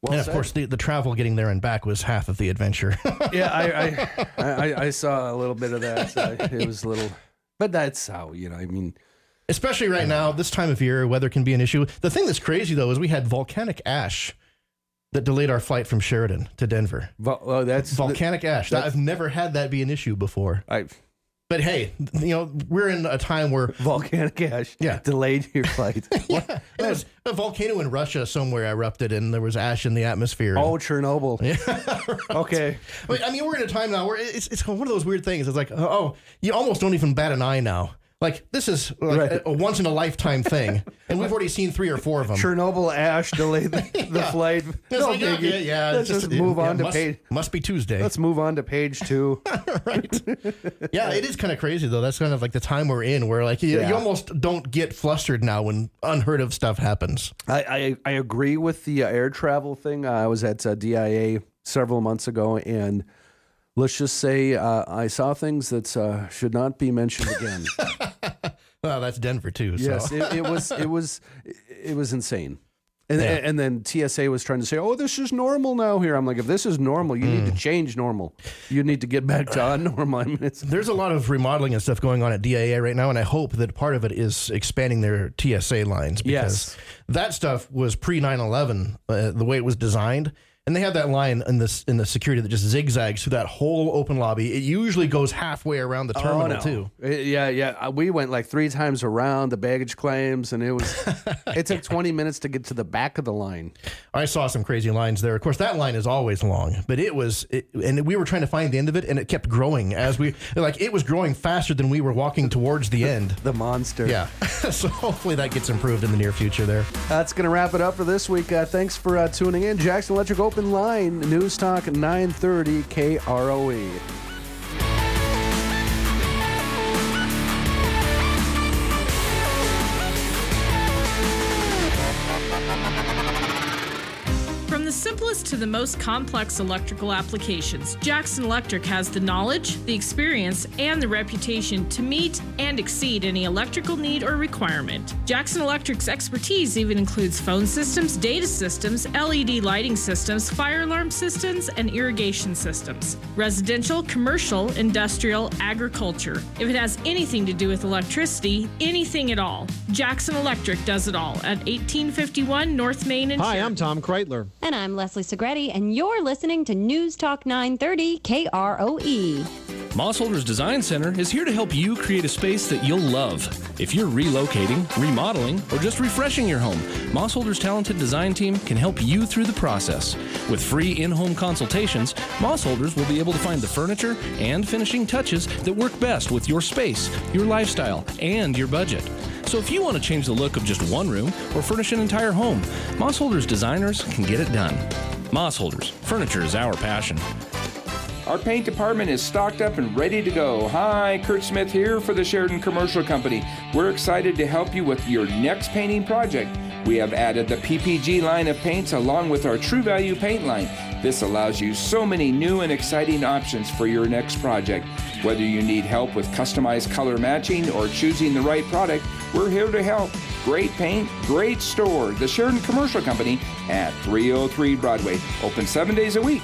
Well and of said. course, the, the travel getting there and back was half of the adventure. yeah, I I, I I saw a little bit of that. Uh, it was a little, but that's how you know. I mean, Especially right now, this time of year, weather can be an issue. The thing that's crazy though is we had volcanic ash that delayed our flight from Sheridan to Denver. Vol- oh, that's volcanic ash. that's- I've never had that be an issue before. I. But hey, you know we're in a time where volcanic ash yeah delayed your flight. yeah, it was a volcano in Russia somewhere erupted and there was ash in the atmosphere. Oh, Chernobyl. Okay. But, I mean, we're in a time now where it's it's one of those weird things. It's like, oh, you almost don't even bat an eye now. Like this is like Right. a, a once in a lifetime thing, and we've already seen three or four of them. Chernobyl ash delayed the, the Yeah. flight. No like, yeah, yeah, Let's just, just- move on to must- page. Must be Tuesday. Let's move on to page two. right. yeah, it is kind of crazy though. That's kind of like the time we're in, where like you, you almost don't get flustered now when unheard of stuff happens. I, I, I agree with the uh, air travel thing. Uh, I was at uh, DIA several months ago, and let's just say uh, I saw things that uh, should not be mentioned again. Well, that's Denver too. So. yes, it, it was it was it was insane. And, Yeah. and then TSA was trying to say, "Oh, this is normal now." Here, I'm like, if this is normal, you need to Mm. change normal. You need to get back to unnormal. I mean, it's There's a lot of remodeling and stuff going on at DIA right now, and I hope that part of it is expanding their TSA lines because Yes. that stuff was pre 9 11, uh, the way it was designed. And they have that line in this in the security that just zigzags through that whole open lobby. It usually goes halfway around the terminal Oh, no. too. Uh, Yeah, yeah. Uh, We went like three times around the baggage claims, and it was. it took 20 minutes to get to the back of the line. I saw some crazy lines there. Of course, that line is always long, but it was, it, and we were trying to find the end of it, and it kept growing as we, like, it was growing faster than we were walking towards the end. the monster. Yeah. so hopefully that gets improved in the near future there. That's going to wrap it up for this week. Uh, thanks for uh, tuning in. Jackson Electric Open Line, News Talk 930 KROE. The simplest to the most complex electrical applications, Jackson Electric has the knowledge, the experience, and the reputation to meet and exceed any electrical need or requirement. Jackson Electric's expertise even includes phone systems, data systems, LED lighting systems, fire alarm systems, and irrigation systems. Residential, commercial, industrial, agriculture. If it has anything to do with electricity, anything at all, Jackson Electric does it all at 1851 North Main and Hi, I'm Tom Kreitler. And I'm Leslie Segretti, and you're listening to News Talk 930 KROE. Mossholders Design Center is here to help you create a space that you'll love. If you're relocating, remodeling, or just refreshing your home, Mossholders' talented design team can help you through the process. With free in home consultations, Mossholders will be able to find the furniture and finishing touches that work best with your space, your lifestyle, and your budget. So if you want to change the look of just one room or furnish an entire home, Mossholders designers can get it done. Mossholders, furniture is our passion. Our paint department is stocked up and ready to go. Hi, Kurt Smith here for the Sheridan Commercial Company. We're excited to help you with your next painting project. We have added the PPG line of paints along with our True Value paint line. This allows you so many new and exciting options for your next project. Whether you need help with customized color matching or choosing the right product, we're here to help. Great paint, great store. The Sheridan Commercial Company at 303 Broadway. Open seven days a week.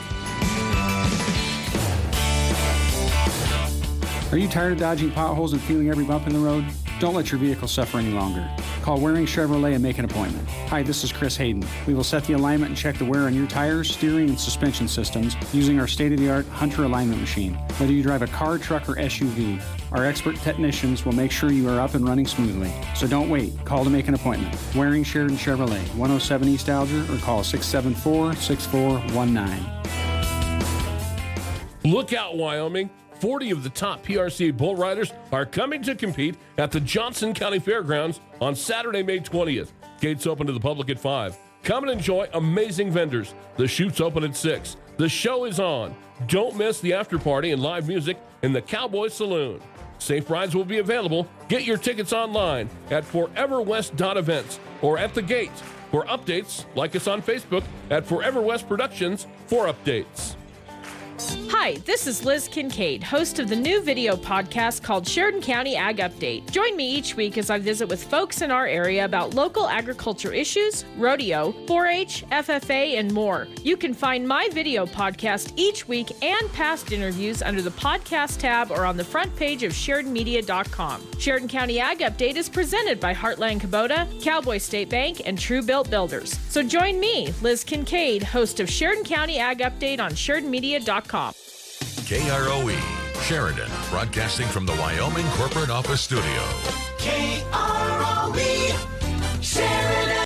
Are you tired of dodging potholes and feeling every bump in the road? Don't let your vehicle suffer any longer. Call Waring Chevrolet and make an appointment. Hi, this is Chris Hayden. We will set the alignment and check the wear on your tires, steering, and suspension systems using our state of the art Hunter alignment machine. Whether you drive a car, truck, or SUV, our expert technicians will make sure you are up and running smoothly. So don't wait. Call to make an appointment. Waring Sheridan Chevrolet, 107 East Alger, or call 674 6419. Look out, Wyoming. 40 of the top PRCA bull riders are coming to compete at the Johnson County Fairgrounds on Saturday, May 20th. Gates open to the public at 5. Come and enjoy amazing vendors. The chutes open at 6. The show is on. Don't miss the after party and live music in the Cowboy Saloon. Safe rides will be available. Get your tickets online at foreverwest.events or at the gate. For updates, like us on Facebook at Forever West Productions for updates. Hi, Hi, this is Liz Kincaid, host of the new video podcast called Sheridan County Ag Update. Join me each week as I visit with folks in our area about local agriculture issues, rodeo, 4 H, FFA, and more. You can find my video podcast each week and past interviews under the podcast tab or on the front page of SheridanMedia.com. Sheridan County Ag Update is presented by Heartland Kubota, Cowboy State Bank, and True Built Builders. So join me, Liz Kincaid, host of Sheridan County Ag Update on SheridanMedia.com. KROE.com. KROE, Sheridan, broadcasting from the Wyoming Corporate Office Studio. KROE, Sheridan.